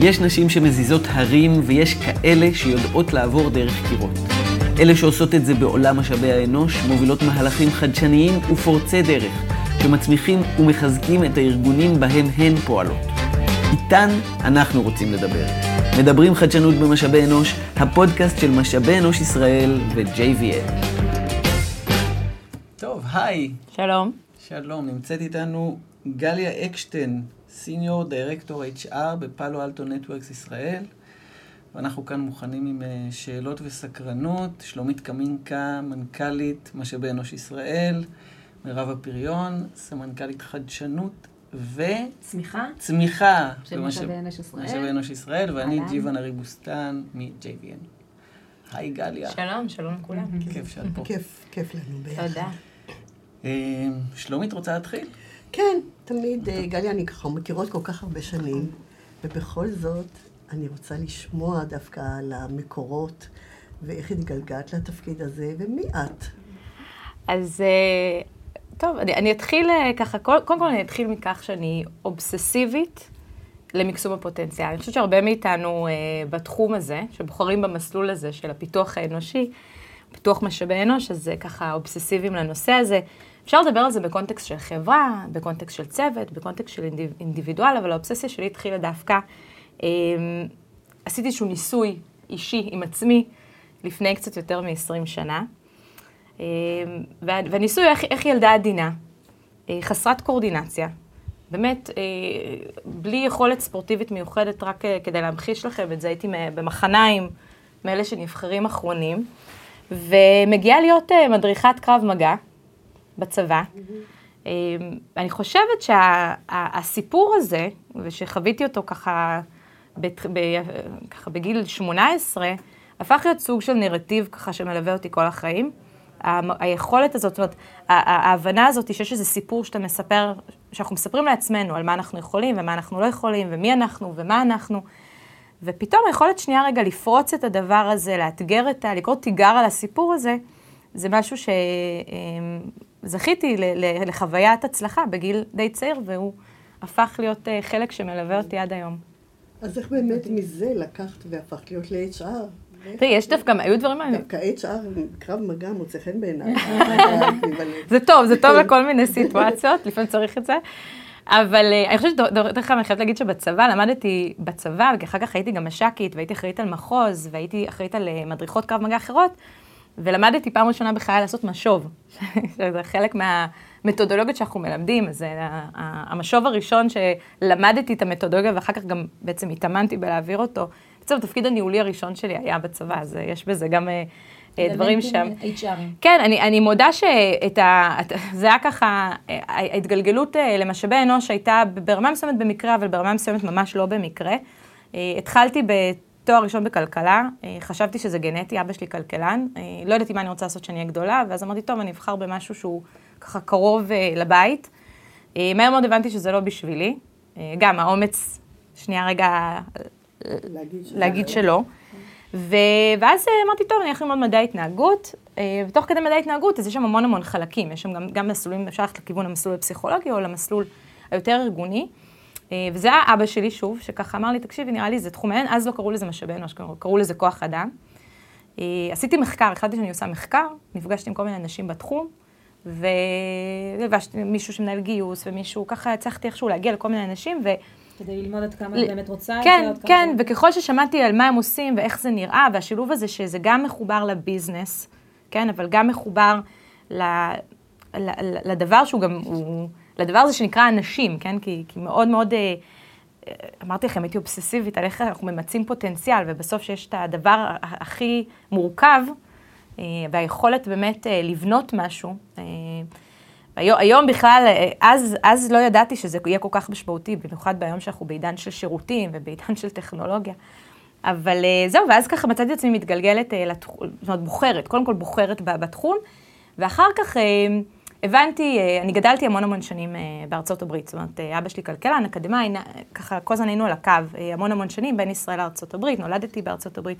יש נשים שמזיזות הרים ויש כאלה שיודעות לעבור דרך קירות. אלה שעושות את זה בעולם משאבי האנוש מובילות מהלכים חדשניים ופורצי דרך, שמצמיחים ומחזקים את הארגונים בהם הן פועלות. איתן אנחנו רוצים לדבר. מדברים חדשנות במשאבי אנוש, הפודקאסט של משאבי אנוש ישראל ו-JVL. טוב, היי. שלום. שלום, נמצאת איתנו גליה אקשטיין, סיניור דירקטור HR בפאלו אלטו נטוורקס ישראל. ואנחנו כאן מוכנים עם אה, שאלות וסקרנות. שלומית קמינקה, מנכ"לית משאבי אנוש ישראל, מירב הפריון, סמנכ"לית חדשנות ו... צמיחה. צמיחה. של משאבי אנוש ישראל. משאבי אנוש ישראל, ואני. ג'יוון ארי בוסטן מ-JVN. היי גליה. שלום, שלום לכולם. כיף שאת פה. כיף, כיף לנו ביחד. תודה. אה, שלומית, רוצה להתחיל? כן, תמיד, אה, גליה, אני ככה מכירות כל כך הרבה שנים, ובכל זאת, אני רוצה לשמוע דווקא על המקורות, ואיך התגלגלת לתפקיד הזה, ומי את? אז אה, טוב, אני, אני אתחיל אה, ככה, קודם כל אני אתחיל מכך שאני אובססיבית למקסום הפוטנציאל. אני חושבת שהרבה מאיתנו אה, בתחום הזה, שבוחרים במסלול הזה של הפיתוח האנושי, פיתוח משאבי אנוש, אז ככה אובססיביים לנושא הזה. אפשר לדבר על זה בקונטקסט של חברה, בקונטקסט של צוות, בקונטקסט של אינדיב, אינדיבידואל, אבל האובססיה שלי התחילה דווקא, אה, עשיתי איזשהו ניסוי אישי עם עצמי לפני קצת יותר מ-20 שנה. אה, וה- והניסוי, איך, איך ילדה עדינה, אה, חסרת קואורדינציה, באמת, אה, בלי יכולת ספורטיבית מיוחדת, רק אה, כדי להמחיש לכם את זה, הייתי במחניים, מאלה שנבחרים אחרונים, ומגיעה להיות אה, מדריכת קרב מגע בצבא. אה, אני חושבת שהסיפור הזה, ושחוויתי אותו ככה, בת- ב- ככה בגיל 18, הפך להיות סוג של נרטיב ככה שמלווה אותי כל החיים. היכולת הזאת, זאת אומרת, ההבנה הזאת שיש איזה סיפור שאתה מספר, שאנחנו מספרים לעצמנו על מה אנחנו יכולים ומה אנחנו לא יכולים, ומי אנחנו ומה אנחנו, ופתאום היכולת שנייה רגע לפרוץ את הדבר הזה, לאתגר את ה... לקרוא תיגר על הסיפור הזה, זה משהו שזכיתי לחוויית הצלחה בגיל די צעיר, והוא הפך להיות אה, חלק שמלווה אותי עד היום. אז איך באמת מזה לקחת והפכת להיות ל-HR? תראי, יש דווקא, היו דברים... דווקא HR, קרב מגע מוצא חן בעיניי. זה טוב, זה טוב לכל מיני סיטואציות, לפעמים צריך את זה. אבל אה, אני חושבת, דרך אגב, אני חייבת להגיד שבצבא, למדתי בצבא, ואחר כך הייתי גם מש"קית, והייתי אחראית על מחוז, והייתי אחראית על אה, מדריכות קרב מגע אחרות, ולמדתי פעם ראשונה בחיי לעשות משוב. שזה חלק מהמתודולוגיות שאנחנו מלמדים, זה המשוב הראשון שלמדתי את המתודולוגיה, ואחר כך גם בעצם התאמנתי בלהעביר אותו. בעצם התפקיד הניהולי הראשון שלי היה בצבא, אז יש בזה גם אה, אה, דברים שם. HRים. כן, אני, אני מודה שאת ה... זה היה ככה, אה, ההתגלגלות למשאבי אנוש הייתה ברמה מסוימת במקרה, אבל ברמה מסוימת ממש לא במקרה. התחלתי בתואר ראשון בכלכלה, אה, חשבתי שזה גנטי, אבא שלי כלכלן, אה, לא ידעתי מה אני רוצה לעשות כשאני אהיה גדולה, ואז אמרתי, טוב, אני אבחר במשהו שהוא ככה קרוב אה, לבית. מהר מאוד הבנתי שזה לא בשבילי. גם האומץ, שנייה רגע, להגיד. להגיד שלא. ו... ואז אמרתי, טוב, אני הולכת ללמוד מדעי התנהגות, ותוך כדי מדעי התנהגות, אז יש שם המון המון חלקים, יש שם גם, גם מסלולים, אפשר ללכת לכיוון המסלול הפסיכולוגי או למסלול היותר ארגוני. אה, וזה היה אבא שלי, שוב, שככה אמר לי, תקשיבי, נראה לי זה תחום מעניין, אז לא קראו לזה משאבי אנוש, קראו- לזה כוח אדם. אה, עשיתי מחקר, החלטתי שאני עושה מחקר, נפגשתי עם כל מיני אנשים בתחום, ולבשתי מישהו שמנהל גיוס, ומישהו, ככה הצלחתי איכשהו להגיע לכל מיני אנשים, ו... כדי ללמוד עד כמה את באמת רוצה את כן, זה, עד כמה כן, זה- וככל ששמעתי על מה הם עושים ואיך זה נראה, והשילוב הזה שזה גם מחובר לביזנס, כן, אבל גם מחובר ל, לדבר שהוא גם, הוא, לדבר הזה שנקרא אנשים, כן, כי, כי מאוד מאוד, אה, אה, אמרתי לכם, הייתי אובססיבית על איך אנחנו ממצים פוטנציאל, ובסוף שיש את הדבר הכי מורכב, אה, והיכולת באמת אה, לבנות משהו. אה, היום, היום בכלל, אה, אז, אז לא ידעתי שזה יהיה כל כך משמעותי, במיוחד ביום שאנחנו בעידן של שירותים ובעידן של טכנולוגיה. אבל אה, זהו, ואז ככה מצאתי את עצמי מתגלגלת לתחום, זאת אומרת, בוחרת, קודם כל בוחרת בתחום, ואחר כך הבנתי, אה, אני גדלתי המון המון שנים אה, בארצות הברית, זאת אומרת, אה, אבא שלי כלכלן, אקדמאי, ככה כל הזמן היינו על הקו, המון המון שנים בין ישראל לארצות הברית, נולדתי בארצות הברית.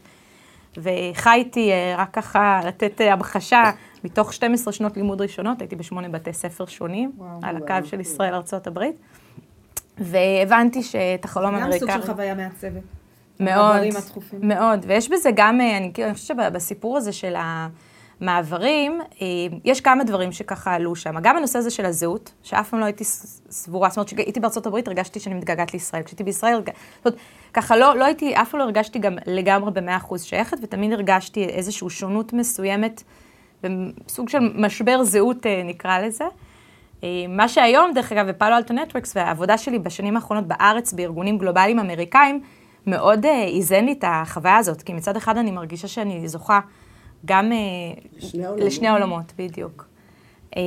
וחייתי רק ככה לתת המחשה, מתוך 12 שנות לימוד ראשונות, הייתי בשמונה בתי ספר שונים, וואו. על הקו של ישראל ארצות הברית. והבנתי שאת החלום האמריקאי... גם סוג של חוויה מעצבת. מאוד. מאוד, ויש בזה גם, אני, אני חושבת שבסיפור הזה של המעברים, אה, יש כמה דברים שככה עלו שם. גם הנושא הזה של הזהות, שאף פעם לא הייתי סבורה, זאת אומרת, כשהייתי בארצות הברית הרגשתי שאני מתגעגעת לישראל. כשהייתי בישראל, זאת אומרת, ככה לא, לא הייתי, אף פעם לא הרגשתי גם לגמרי במאה אחוז שייכת, ותמיד הרגשתי איזושהי שונות מסוימת, סוג של משבר זהות אה, נקרא לזה. אה, מה שהיום, דרך אגב, בפאלו אלטו נטוורקס, והעבודה שלי בשנים האחרונות בארץ, בארגונים גלובליים אמריקאים, מאוד איזן לי את החוויה הזאת, כי מצד אחד אני מרגישה שאני זוכה גם אה, לשני העולמות. לשני העולמות, בדיוק. אה,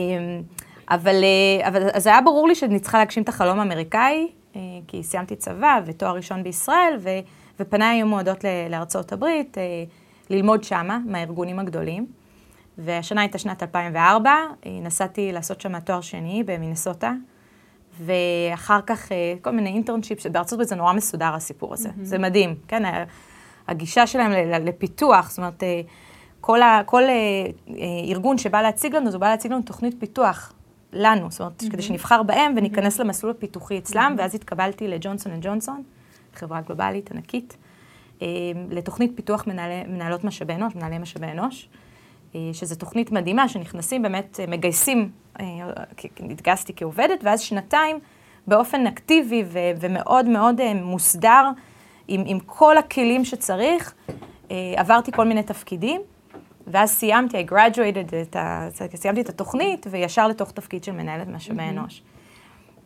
אבל, אה, אבל אז היה ברור לי שאני צריכה להגשים את החלום האמריקאי, אה, כי סיימתי צבא ותואר ראשון בישראל, ו, ופניי היו מועדות ל- לארצות הברית, ללמוד שמה, מהארגונים הגדולים. והשנה הייתה שנת 2004, אה, נסעתי לעשות שם תואר שני במינסוטה, ואחר כך כל מיני internship, בארצות הברית זה נורא מסודר הסיפור הזה, mm-hmm. זה מדהים, כן, הגישה שלהם ל- ל- לפיתוח, זאת אומרת, כל, ה, כל אה, אה, ארגון שבא להציג לנו, זה בא להציג לנו תוכנית פיתוח לנו, זאת אומרת, mm-hmm. כדי שנבחר בהם וניכנס mm-hmm. למסלול הפיתוחי אצלם, mm-hmm. ואז התקבלתי לג'ונסון אנד ג'ונסון, חברה גלובלית ענקית, אה, לתוכנית פיתוח מנהלי, מנהלות משאבי אנוש, מנהלי משאבי אנוש. אה, שזו תוכנית מדהימה, שנכנסים באמת, אה, מגייסים, אה, התגייסתי כעובדת, ואז שנתיים באופן אקטיבי ו- ומאוד מאוד אה, מוסדר, עם, עם כל הכלים שצריך, אה, עברתי כל מיני תפקידים, ואז סיימתי, I graduated, את ה, סיימתי את התוכנית, וישר לתוך תפקיד של מנהלת משאבי אנוש.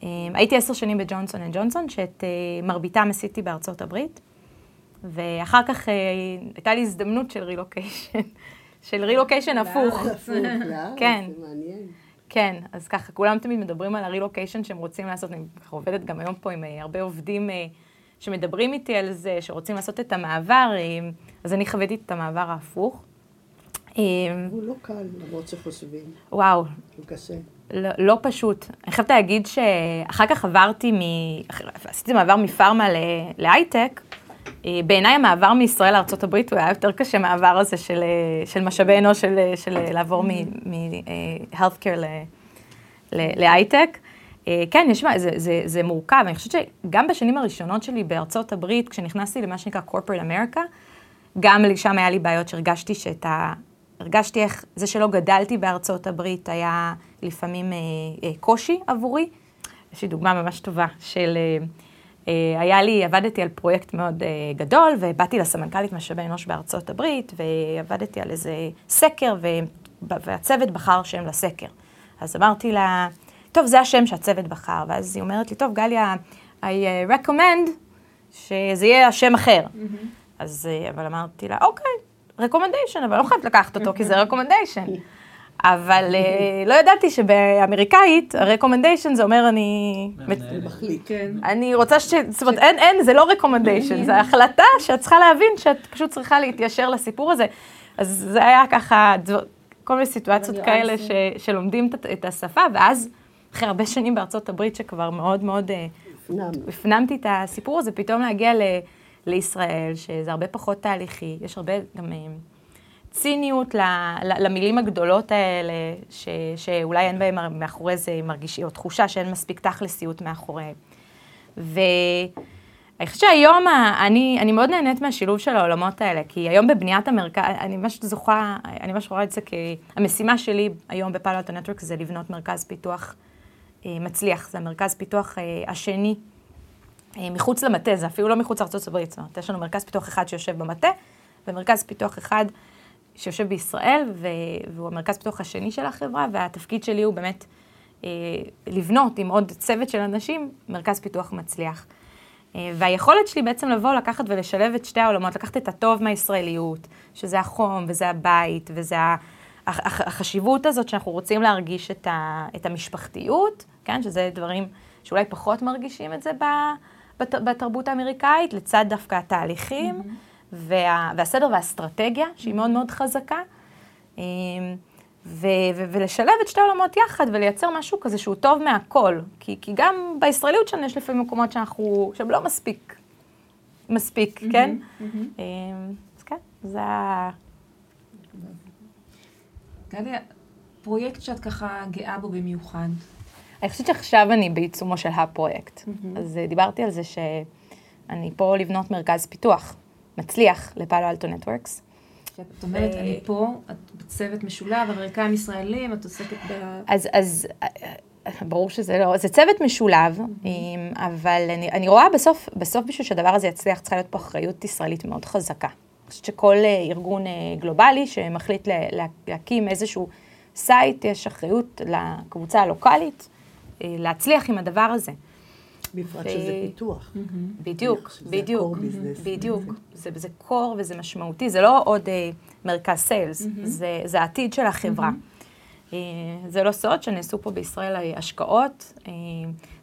אה, הייתי עשר שנים בג'ונסון אנד ג'ונסון, שאת אה, מרביתם עשיתי בארצות הברית. ואחר כך אה, הייתה לי הזדמנות של רילוקיישן, של רילוקיישן הפוך. כן. כן, אז ככה, כולם תמיד מדברים על הרילוקיישן שהם רוצים לעשות, אני עובדת גם היום פה עם אה, הרבה עובדים שמדברים איתי על זה, שרוצים לעשות את המעבר, אז אני חוויתי את המעבר ההפוך. אה, הוא לא קל, למרות שחושבים, וואו, הוא קשה. לא, לא פשוט. אני חייבת להגיד שאחר כך עברתי מ... עשיתי מעבר מפארמה ל... להייטק. אה, בעיניי המעבר מישראל לארה"ב הוא היה יותר קשה מהמעבר הזה של, אה, של משאבי אנוש, של, אה, של לעבור מ-healthcare להייטק. כן, יש, מה- זה, זה, זה מורכב. אני חושבת שגם בשנים הראשונות שלי בארצות הברית, כשנכנסתי למה שנקרא corporate America, גם שם היה לי בעיות שהרגשתי שאת ה... הרגשתי איך זה שלא גדלתי בארצות הברית היה לפעמים אה, אה, קושי עבורי. יש לי דוגמה ממש טובה של... אה, אה, היה לי, עבדתי על פרויקט מאוד אה, גדול, ובאתי לסמנכ"לית משאבי אנוש בארצות הברית, ועבדתי על איזה סקר, ו... והצוות בחר שם לסקר. אז אמרתי לה, טוב, זה השם שהצוות בחר, ואז היא אומרת לי, טוב, גליה, I uh, recommend שזה יהיה השם אחר. אז, אה, אבל אמרתי לה, אוקיי, recommendation, אבל לא חייבת לקחת אותו, כי זה recommendation. אבל אה, לא ידעתי שבאמריקאית, ה-recommendation זה אומר אני... כן. אני רוצה ש... זאת אומרת, אין, אין, זה לא recommendation, זה החלטה שאת צריכה להבין שאת פשוט צריכה להתיישר לסיפור הזה. אז זה היה ככה, כל מיני סיטואציות כאלה. ש, שלומדים את, את השפה, ואז אחרי הרבה שנים בארצות הברית, שכבר מאוד מאוד אה. הפנמתי את הסיפור הזה, פתאום להגיע ל, לישראל, שזה הרבה פחות תהליכי, יש הרבה גם אה, ציניות למילים הגדולות האלה, ש, שאולי אין בהם מאחורי זה מרגישי, או תחושה שאין מספיק תכלסיות מאחוריהם. ואני חושבת שהיום ה- אני, אני מאוד נהנית מהשילוב של העולמות האלה, כי היום בבניית המרכז, אני ממש זוכה, אני ממש רואה את זה כהמשימה שלי היום בפעלת הנטוורק זה לבנות מרכז פיתוח אה, מצליח, זה המרכז פיתוח אה, השני אה, מחוץ למטה, זה אפילו לא מחוץ לארצות הברית, זאת אומרת, יש לנו מרכז פיתוח אחד שיושב במטה, ומרכז פיתוח אחד שיושב בישראל, והוא המרכז פיתוח השני של החברה, והתפקיד שלי הוא באמת אה, לבנות עם עוד צוות של אנשים מרכז פיתוח מצליח. אה, והיכולת שלי בעצם לבוא, לקחת ולשלב את שתי העולמות, לקחת את הטוב מהישראליות, שזה החום וזה הבית וזה החשיבות הזאת שאנחנו רוצים להרגיש את, ה, את המשפחתיות, כן, שזה דברים שאולי פחות מרגישים את זה ב, בת, בתרבות האמריקאית, לצד דווקא התהליכים וה, והסדר והאסטרטגיה, שהיא מאוד מאוד חזקה. אה, ו- ו- ולשלב את שתי העולמות יחד ולייצר משהו כזה שהוא טוב מהכל. כי, כי גם בישראליות שלנו יש לפעמים מקומות שאנחנו, שהם לא מספיק, מספיק, כן? אה, אז כן, זה ה... גליה, פרויקט שאת ככה גאה בו במיוחד. אני חושבת שעכשיו אני בעיצומו של הפרויקט. Mm-hmm. אז uh, דיברתי על זה שאני פה לבנות מרכז פיתוח מצליח לפעלו אלטו נטוורקס. את אומרת, אני פה, את בצוות משולב, אמריקאים ישראלים, את עוסקת ב... אז, אז ברור שזה לא, זה צוות משולב, mm-hmm. אבל אני, אני רואה בסוף, בסוף בשביל שהדבר הזה יצליח, צריכה להיות פה אחריות ישראלית מאוד חזקה. אני חושבת שכל ארגון גלובלי שמחליט להקים איזשהו site, יש אחריות לקבוצה הלוקאלית להצליח עם הדבר הזה. בפרט שזה פיתוח. בדיוק, בדיוק, בדיוק. זה core וזה משמעותי, זה לא עוד מרכז sales, זה העתיד של החברה. זה לא סוד שנעשו פה בישראל השקעות.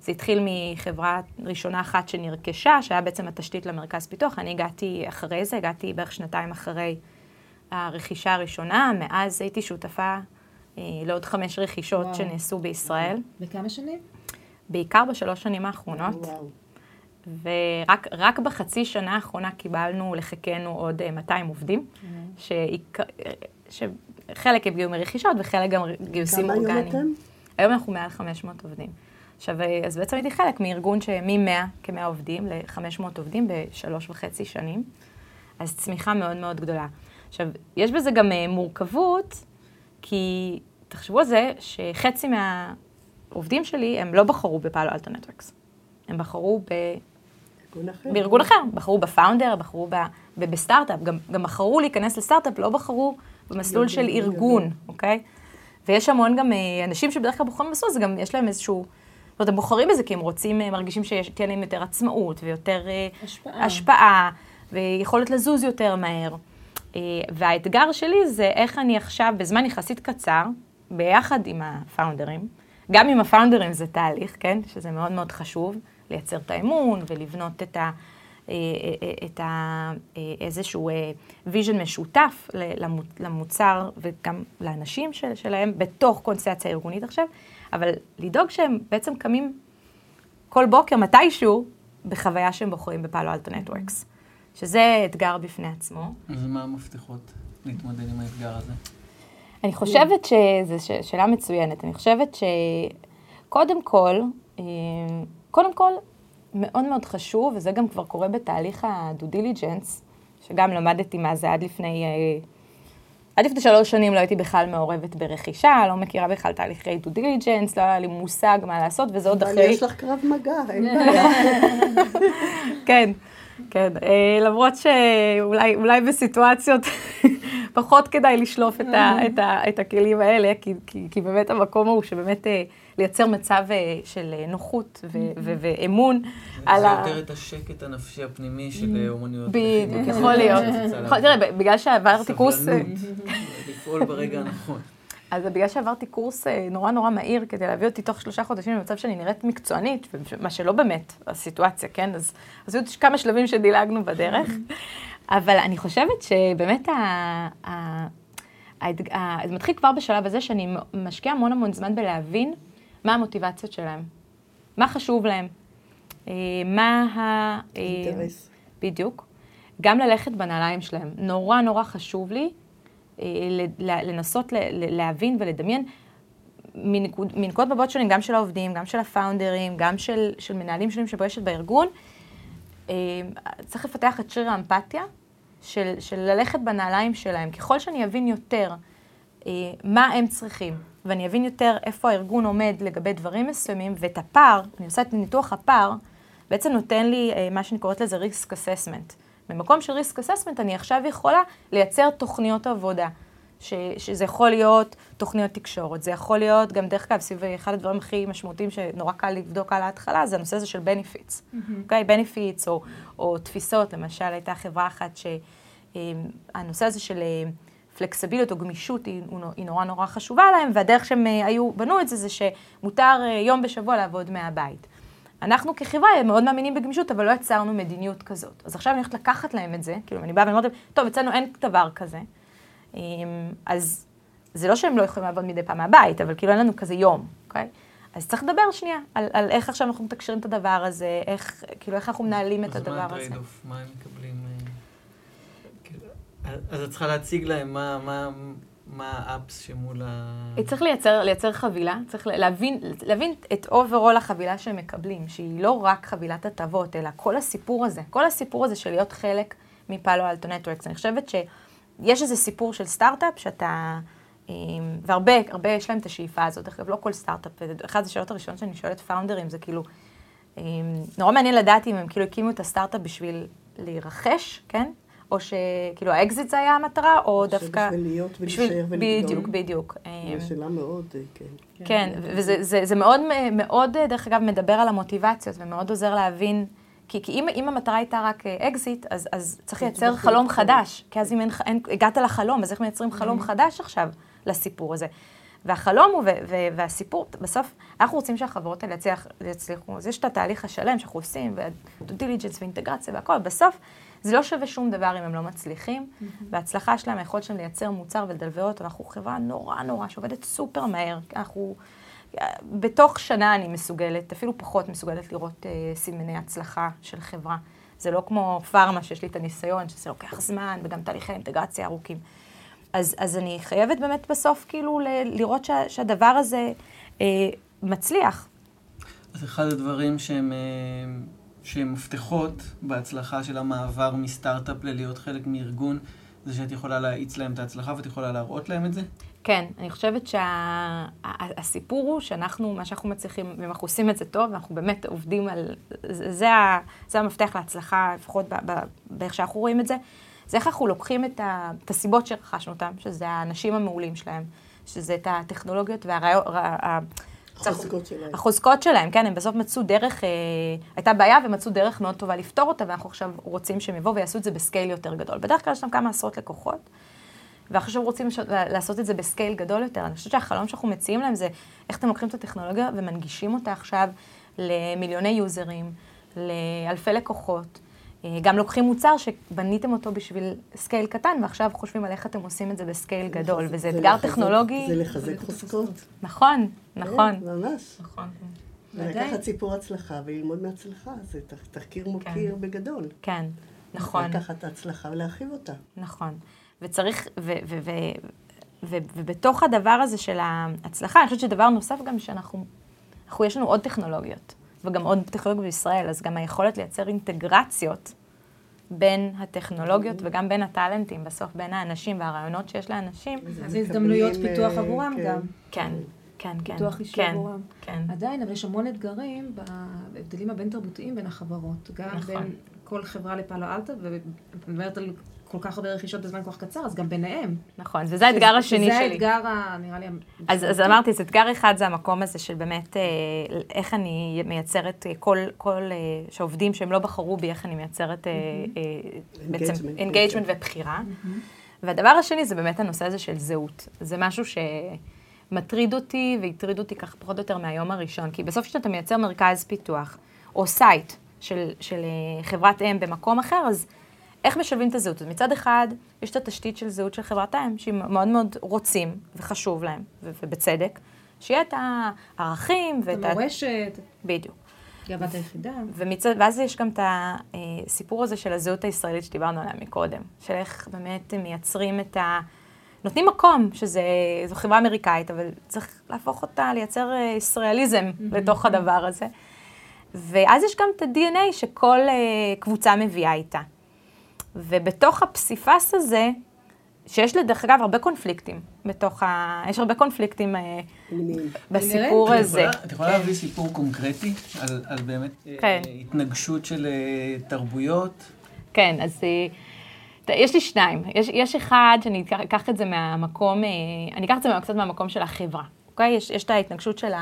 זה התחיל מחברה ראשונה אחת שנרכשה, שהיה בעצם התשתית למרכז פיתוח. אני הגעתי אחרי זה, הגעתי בערך שנתיים אחרי הרכישה הראשונה. מאז הייתי שותפה לעוד חמש רכישות וואו. שנעשו בישראל. בכמה שנים? בעיקר בשלוש שנים האחרונות. וואו. ורק בחצי שנה האחרונה קיבלנו לחיקנו עוד 200 עובדים, שעיק... שחלק הגיעו מרכישות וחלק גם גיוסים אורגניים. כמה היום אתם? היום אנחנו מעל 500 עובדים. עכשיו, אז בעצם הייתי חלק מארגון שמ-100 כ-100 עובדים ל-500 עובדים בשלוש וחצי שנים, אז צמיחה מאוד מאוד גדולה. עכשיו, יש בזה גם מורכבות, כי תחשבו על זה שחצי מהעובדים שלי, הם לא בחרו בפעלו אלטו נטוורקס. הם בחרו ב... אחר. בארגון אחר, בחרו בפאונדר, בחרו ב... בסטארט-אפ, גם, גם בחרו להיכנס לסטארט-אפ, לא בחרו במסלול של ארגון, אוקיי? ויש המון גם אה, אנשים שבדרך כלל בוחרים במסלול, זה גם יש להם איזשהו... זאת אומרת, הם בוחרים בזה כי הם רוצים, אה, מרגישים שתהיה להם יותר עצמאות ויותר אה, השפעה, השפעה ויכולת לזוז יותר מהר. והאתגר שלי זה איך אני עכשיו, בזמן יחסית קצר, ביחד עם הפאונדרים, גם עם הפאונדרים זה תהליך, כן? שזה מאוד מאוד חשוב, לייצר את האמון ולבנות את ה... אה, אה, את ה... אה, איזשהו vision משותף למוצר וגם לאנשים של, שלהם בתוך קונסטלציה ארגונית עכשיו, אבל לדאוג שהם בעצם קמים כל בוקר מתישהו בחוויה שהם בוחרים בפאלו אלטו נטוורקס, שזה אתגר בפני עצמו. אז מה המפתחות להתמודד עם האתגר הזה? אני חושבת שזו שאלה מצוינת. אני חושבת שקודם כל, קודם כל, מאוד מאוד חשוב, וזה גם כבר קורה בתהליך ה due diligence, שגם למדתי מה זה עד לפני, אה, עד לפני שלוש שנים לא הייתי בכלל מעורבת ברכישה, לא מכירה בכלל תהליכי due diligence, לא היה לי מושג מה לעשות, וזה עוד אחרי... אבל יש לך קרב מגע, אין בעיה. כן. כן, אה, למרות שאולי בסיטואציות פחות כדאי לשלוף את, ה, את, ה, את הכלים האלה, כי, כי, כי באמת המקום הוא שבאמת אה, לייצר מצב אה, של נוחות ו, ו, ואמון על ה... זה יותר את השקט הנפשי הפנימי של אומנויות. בדיוק, יכול להיות. תראה, בגלל שעברתי קורס... סבלנות, לפעול ברגע הנכון. אז בגלל שעברתי קורס אה, נורא נורא מהיר כדי להביא אותי תוך שלושה חודשים למצב שאני נראית מקצוענית, מה שלא באמת הסיטואציה, כן? אז, אז היו כמה שלבים שדילגנו בדרך. אבל אני חושבת שבאמת ה, ה, ה, ה, זה מתחיל כבר בשלב הזה שאני משקיעה המון המון זמן בלהבין מה המוטיבציות שלהם, מה חשוב להם, אה, מה ה... אה, אינטרס. בדיוק. גם ללכת בנעליים שלהם. נורא נורא חשוב לי לנסות להבין ולדמיין מנקודות מבט שונים, גם של העובדים, גם של הפאונדרים, גם של, של מנהלים שונים שפגשת בארגון. אה, צריך לפתח את שריר האמפתיה של, של ללכת בנעליים שלהם. ככל שאני אבין יותר אה, מה הם צריכים, ואני אבין יותר איפה הארגון עומד לגבי דברים מסוימים, ואת הפער, אני עושה את ניתוח הפער, בעצם נותן לי אה, מה שאני קוראת לזה risk assessment. במקום של risk assessment אני עכשיו יכולה לייצר תוכניות עבודה. ש, שזה יכול להיות תוכניות תקשורת, זה יכול להיות גם דרך אגב, סביב אחד הדברים הכי משמעותיים שנורא קל לבדוק על ההתחלה, זה הנושא הזה של benefits. אוקיי? Mm-hmm. Okay, benefits או, או תפיסות, למשל הייתה חברה אחת שהנושא הזה של פלקסיביליות או גמישות היא, היא נורא נורא חשובה להם, והדרך שהם אה, היו, בנו את זה, זה שמותר אה, יום בשבוע לעבוד מהבית. אנחנו כחברה מאוד מאמינים בגמישות, אבל לא יצרנו מדיניות כזאת. אז עכשיו אני הולכת לקחת להם את זה, כאילו, אני באה ואומרת להם, טוב, אצלנו אין דבר כזה. אמ, אז זה לא שהם לא יכולים לעבוד מדי פעם מהבית, אבל כאילו אין לנו כזה יום, אוקיי? אז צריך לדבר שנייה על, על איך עכשיו אנחנו מתקשרים את הדבר הזה, איך, כאילו, איך אנחנו מנהלים את הדבר הזה. אז מה ה trade-off? מה הם מקבלים? אה, כאילו, אז את צריכה להציג להם מה, מה, מה האפס שמול ה... צריך לייצר, לייצר חבילה, צריך להבין, להבין את overall החבילה שהם מקבלים, שהיא לא רק חבילת הטבות, אלא כל הסיפור הזה, כל הסיפור הזה של להיות חלק מפאלו אלטו נטוורקס. אני חושבת שיש איזה סיפור של סטארט-אפ שאתה... והרבה, הרבה יש להם את השאיפה הזאת. דרך אגב, לא כל סטארט-אפ, אחת השאלות הראשונות שאני שואלת פאונדרים זה כאילו, נורא מעניין לדעת אם הם כאילו הקימו את הסטארט-אפ בשביל להירכש, כן? או שכאילו האקזיט זה היה המטרה, או דווקא... בשביל להיות ולהישאר ולגדול. בדיוק, בדיוק. זו שאלה מאוד, כן. כן, וזה זה, זה מאוד, מאוד, דרך אגב, מדבר על המוטיבציות, ומאוד עוזר להבין, כי, כי אם, אם המטרה הייתה רק אקזיט, אז, אז צריך לייצר חלום חדש, כי אז אם אין, אין, הגעת לחלום, אז איך מייצרים חלום חדש עכשיו לסיפור הזה? והחלום הוא, והסיפור, בסוף, אנחנו רוצים שהחברות האלה יצליחו, אז יש את התהליך השלם שאנחנו עושים, ו due diligence ואינטגרציה והכל, בסוף זה לא שווה שום דבר אם הם לא מצליחים, mm-hmm. וההצלחה שלהם, היכולת שלהם לייצר מוצר ולדלבר אותו, אנחנו חברה נורא נורא שעובדת סופר מהר, אנחנו, בתוך שנה אני מסוגלת, אפילו פחות מסוגלת לראות אה, סימני הצלחה של חברה. זה לא כמו פארמה שיש לי את הניסיון, שזה לוקח זמן, וגם תהליכי אינטגרציה ארוכים. אז, אז אני חייבת באמת בסוף כאילו ל, לראות שה, שהדבר הזה אה, מצליח. אז אחד הדברים שהם, אה, שהם מפתחות בהצלחה של המעבר מסטארט-אפ ללהיות חלק מארגון, זה שאת יכולה להאיץ להם את ההצלחה ואת יכולה להראות להם את זה? כן, אני חושבת שהסיפור שה, הוא שאנחנו, מה שאנחנו מצליחים, ואנחנו עושים את זה טוב, ואנחנו באמת עובדים על, זה, זה, זה המפתח להצלחה, לפחות באיך שאנחנו רואים את זה. זה איך אנחנו לוקחים את, ה, את הסיבות שרכשנו אותם, שזה האנשים המעולים שלהם, שזה את הטכנולוגיות והרעיון... החוזקות שלהם. החוזקות שלהם, כן, הם בסוף מצאו דרך, אה, הייתה בעיה ומצאו דרך מאוד טובה לפתור אותה, ואנחנו עכשיו רוצים שהם יבואו ויעשו את זה ב scale יותר גדול. בדרך כלל יש שם כמה עשרות לקוחות, ועכשיו רוצים לעשות את זה ב scale גדול יותר. אני חושבת שהחלום שאנחנו מציעים להם זה איך אתם לוקחים את הטכנולוגיה ומנגישים אותה עכשיו למיליוני יוזרים, לאלפי לקוחות. אה, גם לוקחים מוצר שבניתם אותו בשביל scale קטן, ועכשיו חושבים על איך אתם עושים את זה ב scale גדול, וזה אתגר טכנולוגי. זה לחזק חוזקות. נכון, נכון. כן, ממש. נכון. ולקחת סיפור הצלחה וללמוד מהצלחה, זה תחקיר מוקיר כן. בגדול. כן, נכון. לקחת הצלחה ולהרחיב אותה. נכון. וצריך, ובתוך הדבר הזה של ההצלחה, אני חושבת שדבר נוסף גם שאנחנו, אנחנו, יש לנו עוד טכנולוגיות. וגם עוד טכנולוגיות בישראל, אז גם היכולת לייצר אינטגרציות בין הטכנולוגיות וגם בין הטאלנטים, בסוף בין האנשים והרעיונות שיש לאנשים. אז הזדמנויות פיתוח אה, עבורם כן. גם. כן. כן, כן. פיתוח אישי כן, עבורם. כן. עדיין, אבל יש המון אתגרים בהבדלים הבין-תרבותיים בין החברות. גם נכון. בין כל חברה לפעלו אלטה, ואני מדברת על כל כך הרבה רכישות בזמן כל כך קצר, אז גם ביניהם. נכון, וזה האתגר השני שלי. זה האתגר, ה- נראה לי... אז, אז אמרתי, אז אתגר אחד זה המקום הזה של באמת, אה, איך אני מייצרת אה, כל, כל אה, שעובדים שהם לא בחרו בי, איך אני מייצרת אה, בעצם Engagement. engagement ובחירה. והדבר השני זה באמת הנושא הזה של זהות. זה משהו שמטריד אותי והטריד אותי ככה פחות או יותר מהיום הראשון, כי בסוף כשאתה מייצר מרכז פיתוח, או site של, של חברת אם במקום אחר, אז איך משלבים את הזהות? מצד אחד, יש את התשתית של זהות של חברת האם, שהיא מאוד מאוד רוצים וחשוב להם, ובצדק, שיהיה את הערכים ואת. המורשת, בדיוק. גאוות היחידה. ומצד, ואז יש גם את הסיפור הזה של הזהות הישראלית שדיברנו עליה מקודם, של איך באמת מייצרים את ה... נותנים מקום, שזו חברה אמריקאית, אבל צריך להפוך אותה, לייצר אה, ישראליזם לתוך הדבר הזה. ואז יש גם את ה-DNA שכל אה, קבוצה מביאה איתה. ובתוך הפסיפס הזה, שיש לדרך אגב הרבה קונפליקטים, בתוך ה... יש הרבה קונפליקטים אה. בסיפור הזה. את יכולה להביא סיפור קונקרטי על, באמת אה, כן. התנגשות של אה, תרבויות? כן, אז יש לי שניים. יש, יש אחד שאני אקח, את זה מהמקום, אני אקח את זה קצת מהמקום של החברה. אוקיי? יש, יש את ההתנגשות של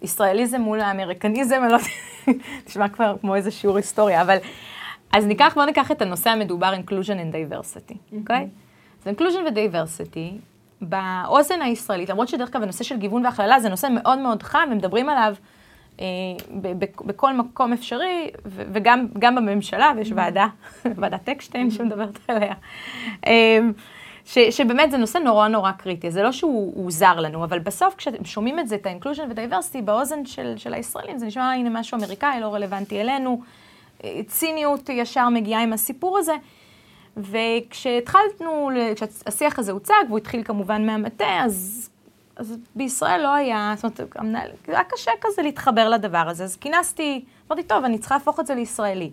הישראליזם מול האמריקניזם, אני לא יודעת, נשמע כבר כמו איזה שיעור היסטוריה, אבל... אז ניקח, בואו ניקח את הנושא המדובר inclusion and diversity, אוקיי? אז inclusion ו-diversity, באוזן הישראלית, למרות שדרך אגב הנושא של גיוון והכללה זה נושא מאוד מאוד חם, ומדברים עליו אה, ב- ב- בכל מקום אפשרי, ו- וגם גם בממשלה, ויש ועדה, ועדת אקשטיין שמדברת עליה. אה, ש, שבאמת זה נושא נורא נורא קריטי, זה לא שהוא הוא זר לנו, אבל בסוף כשאתם שומעים את זה, את ה-inclusion ו-diversity, באוזן של, של הישראלים, זה נשמע, הנה משהו אמריקאי, לא רלוונטי אלינו, ציניות ישר מגיעה עם הסיפור הזה, וכשהתחלנו, כשהשיח הזה הוצג, והוא התחיל כמובן מהמטה, אז, אז בישראל לא היה, זאת אומרת, היה קשה כזה להתחבר לדבר הזה. אז כינסתי, אמרתי, טוב, אני צריכה להפוך את זה לישראלי.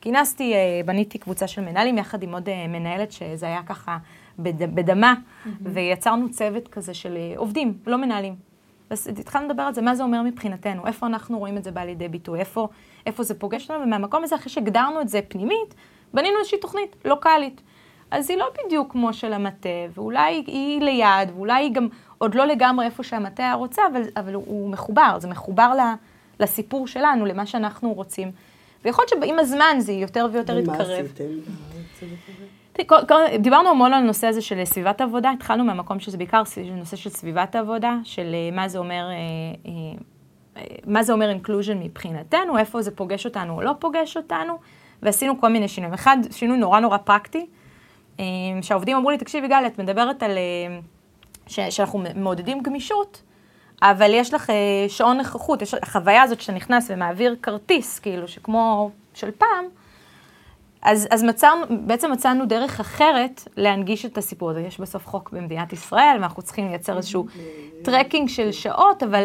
כינסתי, אה, בניתי קבוצה של מנהלים יחד עם עוד אה, מנהלת, שזה היה ככה בד, בדמה, mm-hmm. ויצרנו צוות כזה של אה, עובדים, לא מנהלים. אז התחלנו לדבר על זה, מה זה אומר מבחינתנו, איפה אנחנו רואים את זה בא לידי ביטוי, איפה, איפה זה פוגש אותנו, ומהמקום הזה, אחרי שהגדרנו את זה פנימית, בנינו איזושהי תוכנית לוקאלית. אז היא לא בדיוק כמו של המטה, ואולי היא ליד, ואולי היא גם עוד לא לגמרי איפה שהמטה היה רוצה, אבל, אבל הוא מחובר, זה מחובר לסיפור שלנו, למה שאנחנו רוצים. ויכול להיות שעם הזמן זה יותר ויותר יתקרב. ומה עשיתם דיברנו המון על הנושא הזה של סביבת עבודה, התחלנו מהמקום שזה בעיקר נושא של סביבת עבודה, של אה, מה זה אומר, אה, אה, מה זה אומר inclusion מבחינתנו, איפה זה פוגש אותנו או לא פוגש אותנו, ועשינו כל מיני שינויים. אחד, שינוי נורא נורא פרקטי, שהעובדים אמרו לי, תקשיבי גל, את מדברת על, שאנחנו מעודדים גמישות, אבל יש לך שעון נוכחות, יש החוויה הזאת שאתה נכנס ומעביר כרטיס, כאילו, שכמו של פעם, אז, אז מצאנו, בעצם מצאנו דרך אחרת להנגיש את הסיפור הזה. יש בסוף חוק במדינת ישראל, ואנחנו צריכים לייצר איזשהו tracking של שעות, אבל,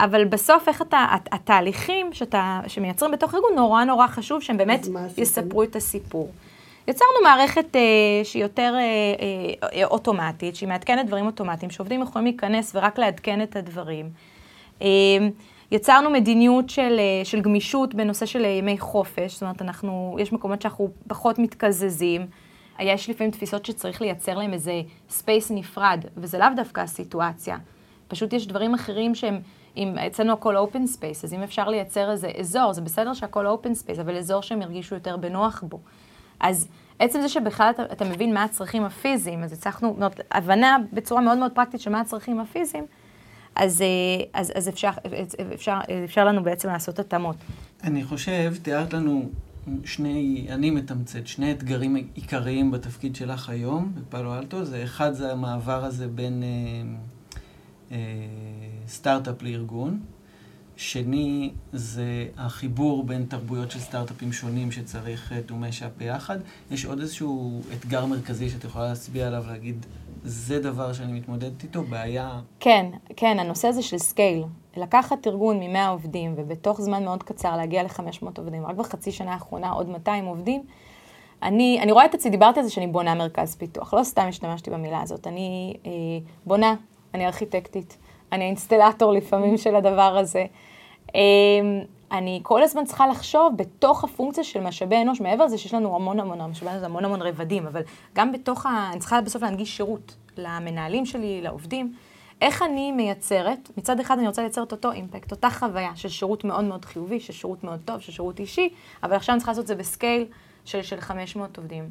אבל בסוף איך אתה, התהליכים שאתה, שמייצרים בתוך ארגון נורא נורא חשוב, שהם באמת יספרו את הסיפור. יצרנו מערכת אה, שהיא יותר אה, אה, אוטומטית, שהיא מעדכנת דברים אוטומטיים, שעובדים יכולים להיכנס ורק לעדכן את הדברים. אה, יצרנו מדיניות של, אה, של גמישות בנושא של ימי חופש, זאת אומרת, אנחנו, יש מקומות שאנחנו פחות מתקזזים. יש לפעמים תפיסות שצריך לייצר להם איזה space נפרד, וזה לאו דווקא הסיטואציה. פשוט יש דברים אחרים שהם, אם אצלנו הכל open space, אז אם אפשר לייצר איזה אזור, זה בסדר שהכל open space, אבל אזור שהם ירגישו יותר בנוח בו. אז עצם זה שבכלל אתה, אתה מבין מה הצרכים הפיזיים, אז הצלחנו, זאת הבנה בצורה מאוד מאוד פרקטית של מה הצרכים הפיזיים, אז, אה, אז, אז אפשר, אפשר, אפשר לנו בעצם לעשות התאמות. אני חושב, תיארת לנו שני, אני מתמצת, שני אתגרים עיקריים בתפקיד שלך היום בפאלו אלטו. זה אחד זה המעבר הזה בין אה, אה, סטארט-אפ לארגון. שני זה החיבור בין תרבויות של סטארט-אפים שונים שצריך to mesh up ביחד. יש עוד איזשהו אתגר מרכזי שאת יכולה להצביע עליו, להגיד, זה דבר שאני מתמודדת איתו, בעיה... כן, כן, הנושא הזה של scale. לקחת ארגון מ-100 עובדים, ובתוך זמן מאוד קצר להגיע ל-500 עובדים, רק בחצי שנה האחרונה עוד 200 עובדים, אני, אני רואה את עצמי, דיברתי על זה שאני בונה מרכז פיתוח, לא סתם השתמשתי במילה הזאת, אני אה, בונה, אני ארכיטקטית, אני אינסטלטור לפעמים של הדבר הזה. אה, אני כל הזמן צריכה לחשוב בתוך הפונקציה של משאבי אנוש, מעבר לזה שיש לנו המון המון, משאבי אנוש המון המון רבדים, אבל גם בתוך ה... אני צריכה בסוף להנגיש שירות למנהלים שלי, לעובדים. איך אני מייצרת, מצד אחד אני רוצה לייצר את אותו אימפקט, אותה חוויה של שירות מאוד מאוד חיובי, של שירות מאוד טוב, של שירות אישי, אבל עכשיו אני צריכה לעשות את זה בסקייל של, של 500 עובדים.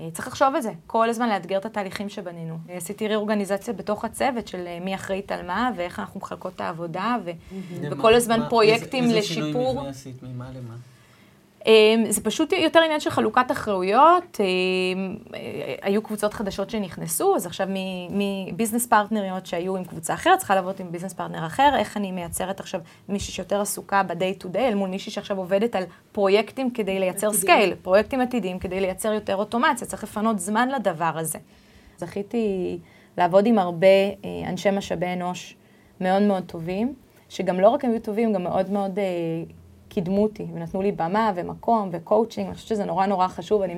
אה, צריך לחשוב על זה, כל הזמן לאתגר את התהליכים שבנינו. אה, עשיתי ריאורגניזציה בתוך הצוות של אה, מי אחראית על מה, ואיך אנחנו מחלקות את העבודה, ו... וכל הזמן פרויקטים לשיפור. איזה שינוי מבנה עשית, ממה למה? אמ, זה פשוט יותר עניין של חלוקת אחריויות. אמ, היו קבוצות חדשות שנכנסו, אז עכשיו מ business partner יות שהיו עם קבוצה אחרת, צריכה לעבוד עם business partner אחר, איך אני מייצרת עכשיו מישהי שיותר עסוקה ב-day to day, אל מול מישהי שעכשיו עובדת על פרויקטים כדי לייצר scale, פרויקטים עתידיים כדי לייצר יותר אוטומציה, צריך לפנות זמן לדבר הזה. זכיתי לעבוד עם הרבה אה, אנשי משאבי אנוש מאוד מאוד טובים, שגם לא רק היו טובים, גם מאוד מאוד אה, קידמו אותי, ונתנו לי במה ומקום וקואוצ'ינג, אני חושבת שזה נורא נורא חשוב, אני,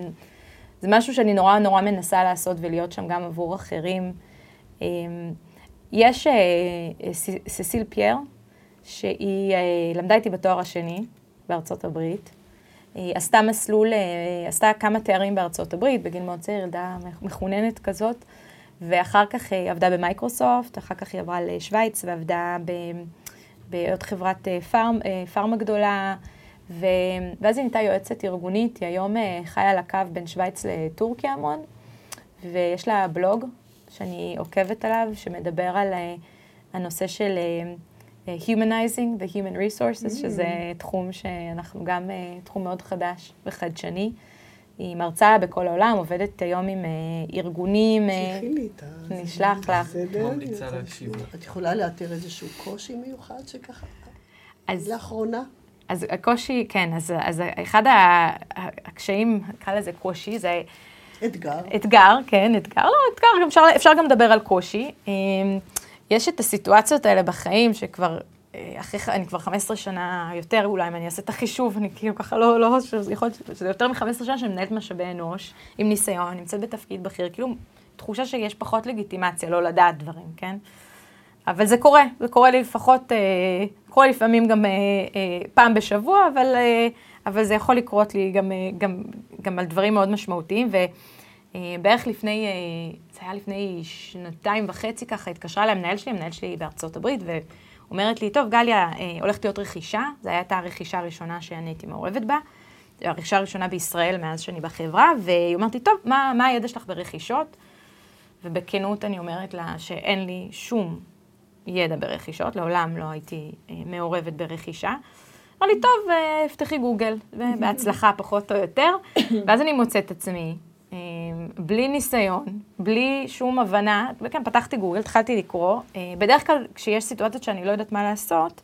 זה משהו שאני נורא נורא מנסה לעשות ולהיות שם גם עבור אחרים. אמ, יש אה, ססיל פייר, שהיא אה, למדה איתי בתואר השני בארצות הברית. היא עשתה מסלול, אה, עשתה כמה תארים בארצות הברית, בגיל מאוד צעיר, ילדה מחוננת כזאת, ואחר כך היא עבדה במייקרוסופט, אחר כך היא עברה לשוויץ ועבדה ב... בעוד חברת אה, פארם, אה, פארמה גדולה, ו... ואז היא נהייתה יועצת ארגונית, היא היום אה, חיה על הקו בין שווייץ לטורקיה המון, ויש לה בלוג שאני עוקבת עליו, שמדבר על הנושא של Humanizing ו-Human Resources, mm. שזה תחום שאנחנו גם, תחום מאוד חדש וחדשני. היא מרצה בכל העולם, עובדת היום עם ארגונים. תשלחי לי את ה... נשלח לך. את יכולה לאתר איזשהו קושי מיוחד שככה? אז... לאחרונה? אז הקושי, כן, אז, אז אחד הקשיים, נקרא לזה קושי, זה אתגר. אתגר, כן, אתגר. לא, אתגר, אפשר, אפשר גם לדבר על קושי. אמ, יש את הסיטואציות האלה בחיים שכבר, אה, אחרי, אני כבר 15 שנה יותר, אולי אם אני אעשה את החישוב, אני כאילו ככה לא, לא, שזה יכול להיות, שזה יותר מ-15 שנה שאני מנהלת משאבי אנוש, עם ניסיון, נמצאת בתפקיד בכיר, כאילו, תחושה שיש פחות לגיטימציה לא לדעת דברים, כן? אבל זה קורה, זה קורה לי לפחות, אה, קורה לפעמים גם אה, אה, פעם בשבוע, אבל, אה, אבל זה יכול לקרות לי גם, אה, גם, גם על דברים מאוד משמעותיים. ובערך לפני, אה, זה היה לפני שנתיים וחצי ככה, התקשרה אליי המנהל שלי, המנהל שלי בארצות הברית, ואומרת לי, טוב, גליה, אה, הולכת להיות רכישה, זו הייתה הרכישה הראשונה שאני הייתי מעורבת בה. הרכישה הראשונה בישראל מאז שאני בחברה, והיא אומרת לי, טוב, מה, מה הידע שלך ברכישות? ובכנות אני אומרת לה שאין לי שום ידע ברכישות, לעולם לא הייתי אה, מעורבת ברכישה. אמר לי, טוב, אה, פתחי גוגל, ובהצלחה פחות או יותר. ואז אני מוצאת עצמי, בלי ניסיון, בלי שום הבנה, וכן, פתחתי גוגל, התחלתי לקרוא. אה, בדרך כלל, כשיש סיטואציות שאני לא יודעת מה לעשות,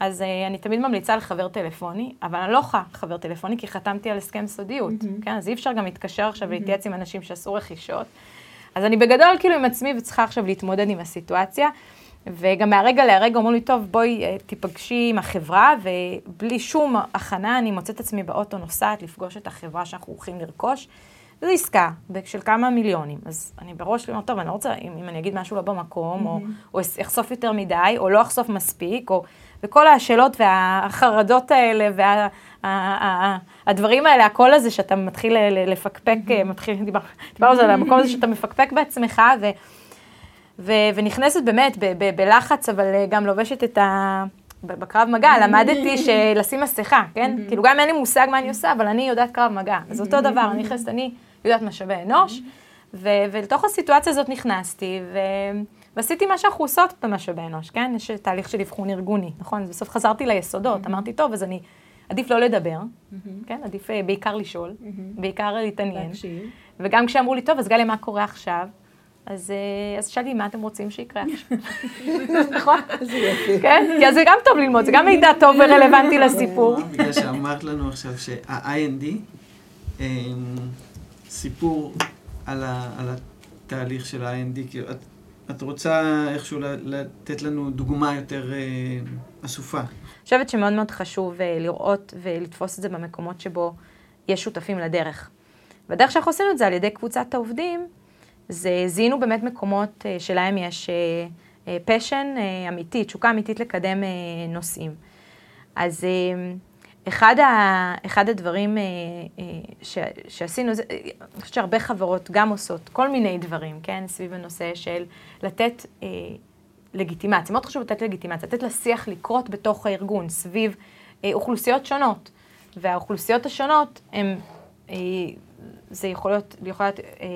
אז אה, אני תמיד ממליצה לחבר טלפוני, אבל אני לא יכולה לחבר טלפוני, כי חתמתי על הסכם סודיות, כן? אז אי אפשר גם להתקשר עכשיו ולהתייעץ עם אנשים שעשו רכישות. אז אני בגדול כאילו עם עצמי וצריכה עכשיו להתמודד עם הסיטואציה. וגם מהרגע להרגע אמרו לי, טוב, בואי אה, תיפגשי עם החברה, ובלי שום הכנה אני מוצאת עצמי באוטו נוסעת לפגוש את החברה שאנחנו הולכים לרכוש. זו עסקה של כמה מיליונים. אז אני בראש שלי אומרת, טוב, אני לא רוצה, אם, אם אני אגיד משהו לא במקום, mm-hmm. או, או אחשוף יותר מדי, או לא אחשוף מספיק, או... וכל השאלות והחרדות האלה, והדברים וה, האלה, הקול הזה שאתה מתחיל לפקפק, mm-hmm. מתחיל, דיברנו דיבר על זה, המקום הזה שאתה מפקפק בעצמך, ו... ו- ונכנסת באמת ב- ב- בלחץ, אבל אה, גם לובשת את ה... בקרב מגע, למדתי שלשים מסכה, כן? כאילו גם אין לי מושג מה אני עושה, אבל אני יודעת קרב מגע. אז אותו דבר, אני נכנסת, אני יודעת משאבי אנוש, ו- ולתוך הסיטואציה הזאת נכנסתי, ו... ועשיתי מה שאנחנו עושות במשאבי אנוש, כן? יש תהליך של אבחון ארגוני, נכון? בסוף חזרתי ליסודות, אמרתי, טוב, אז אני, עדיף לא לדבר, כן? עדיף אה, בעיקר לשאול, בעיקר להתעניין. וגם כשאמרו לי, טוב, אז גלי, מה קורה עכשיו? אז, אה, אז שאלתי, מה אתם רוצים שיקרה עכשיו? נכון? כן? כי אז זה גם טוב ללמוד, זה גם מידע טוב ורלוונטי לסיפור. בגלל שאמרת לנו עכשיו שה-IND, אמ, סיפור על התהליך של ה-IND, את רוצה איכשהו לתת לנו דוגמה יותר אה, אסופה? אני חושבת שמאוד מאוד חשוב אה, לראות ולתפוס את זה במקומות שבו יש שותפים לדרך. והדרך שאנחנו עושים את זה על ידי קבוצת העובדים, זה זיהינו באמת מקומות אה, שלהם יש פשן אמיתי, תשוקה אמיתית לקדם נושאים. אז אחד, ה, אחד הדברים ש, שעשינו, זה, אני חושבת שהרבה חברות גם עושות כל מיני דברים, כן, סביב הנושא של לתת אה, לגיטימציה. מאוד חשוב לתת לגיטימציה, לתת לשיח לקרות בתוך הארגון, סביב אה, אוכלוסיות שונות. והאוכלוסיות השונות הן, אה, זה יכול להיות, יכול להיות אה,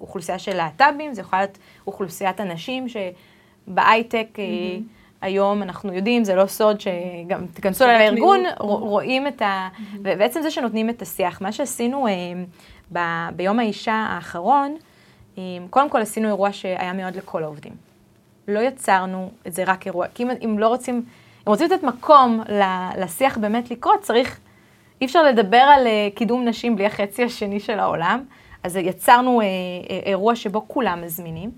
אוכלוסייה של להט"בים, זה יכול להיות אוכלוסיית אנשים שבהייטק, אה, mm-hmm. היום אנחנו יודעים, זה לא סוד שגם תיכנסו לארגון, רואים את ה... ובעצם זה שנותנים את השיח. מה שעשינו אה, ב, ביום האישה האחרון, אה, קודם כל עשינו אירוע שהיה מאוד לכל העובדים. לא יצרנו את זה רק אירוע, כי אם, אם לא רוצים, אם רוצים לתת מקום לשיח באמת לקרות, צריך, אי אפשר לדבר על אה, קידום נשים בלי החצי השני של העולם, אז יצרנו אירוע שבו כולם מזמינים,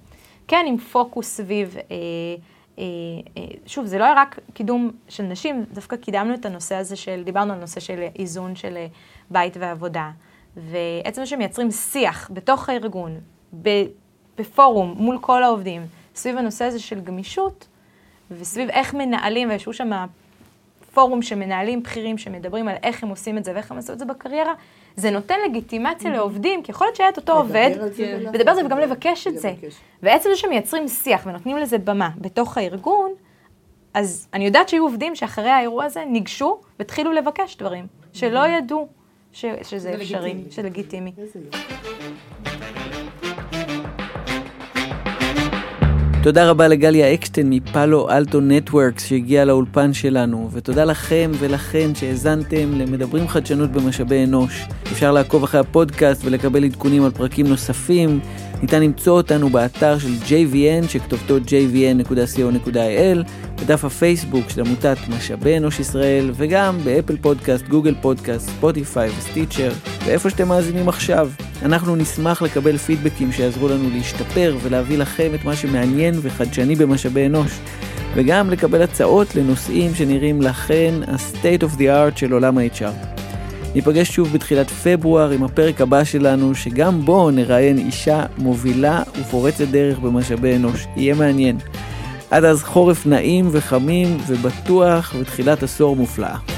כן, עם פוקוס סביב, אה, שוב, זה לא היה רק קידום של נשים, דווקא קידמנו את הנושא הזה של, דיברנו על נושא של איזון של אה, בית ועבודה. ועצם זה שמייצרים שיח בתוך הארגון, בפורום, מול כל העובדים, סביב הנושא הזה של גמישות, וסביב איך מנהלים, וישבו שם פורום שמנהלים בכירים שמדברים על איך הם עושים את זה ואיך הם עשו את זה בקריירה, זה נותן לגיטימציה לעובדים, כי יכול להיות שהיה את אותו עובד, לדבר על זה וגם לבקש את זה. ועצם זה שמייצרים שיח ונותנים לזה במה בתוך הארגון, אז אני יודעת שהיו עובדים שאחרי האירוע הזה ניגשו והתחילו לבקש דברים, שלא ידעו שזה אפשרי, שזה תודה רבה לגליה אקשטיין מפאלו אלטו נטוורקס שהגיעה לאולפן שלנו, ותודה לכם ולכן שהאזנתם למדברים חדשנות במשאבי אנוש. אפשר לעקוב אחרי הפודקאסט ולקבל עדכונים על פרקים נוספים. ניתן למצוא אותנו באתר של JVN שכתובתו jvn.co.il, בדף הפייסבוק של עמותת משאבי אנוש ישראל, וגם באפל פודקאסט, גוגל פודקאסט, ספוטיפיי וסטיצ'ר, ואיפה שאתם מאזינים עכשיו. אנחנו נשמח לקבל פידבקים שיעזרו לנו להשתפר ולהביא לכם את מה שמעניין וחדשני במשאבי אנוש, וגם לקבל הצעות לנושאים שנראים לכן ה-state of the art של עולם ה-HR. ניפגש שוב בתחילת פברואר עם הפרק הבא שלנו, שגם בו נראיין אישה מובילה ופורצת דרך במשאבי אנוש. יהיה מעניין. עד אז חורף נעים וחמים ובטוח ותחילת עשור מופלאה.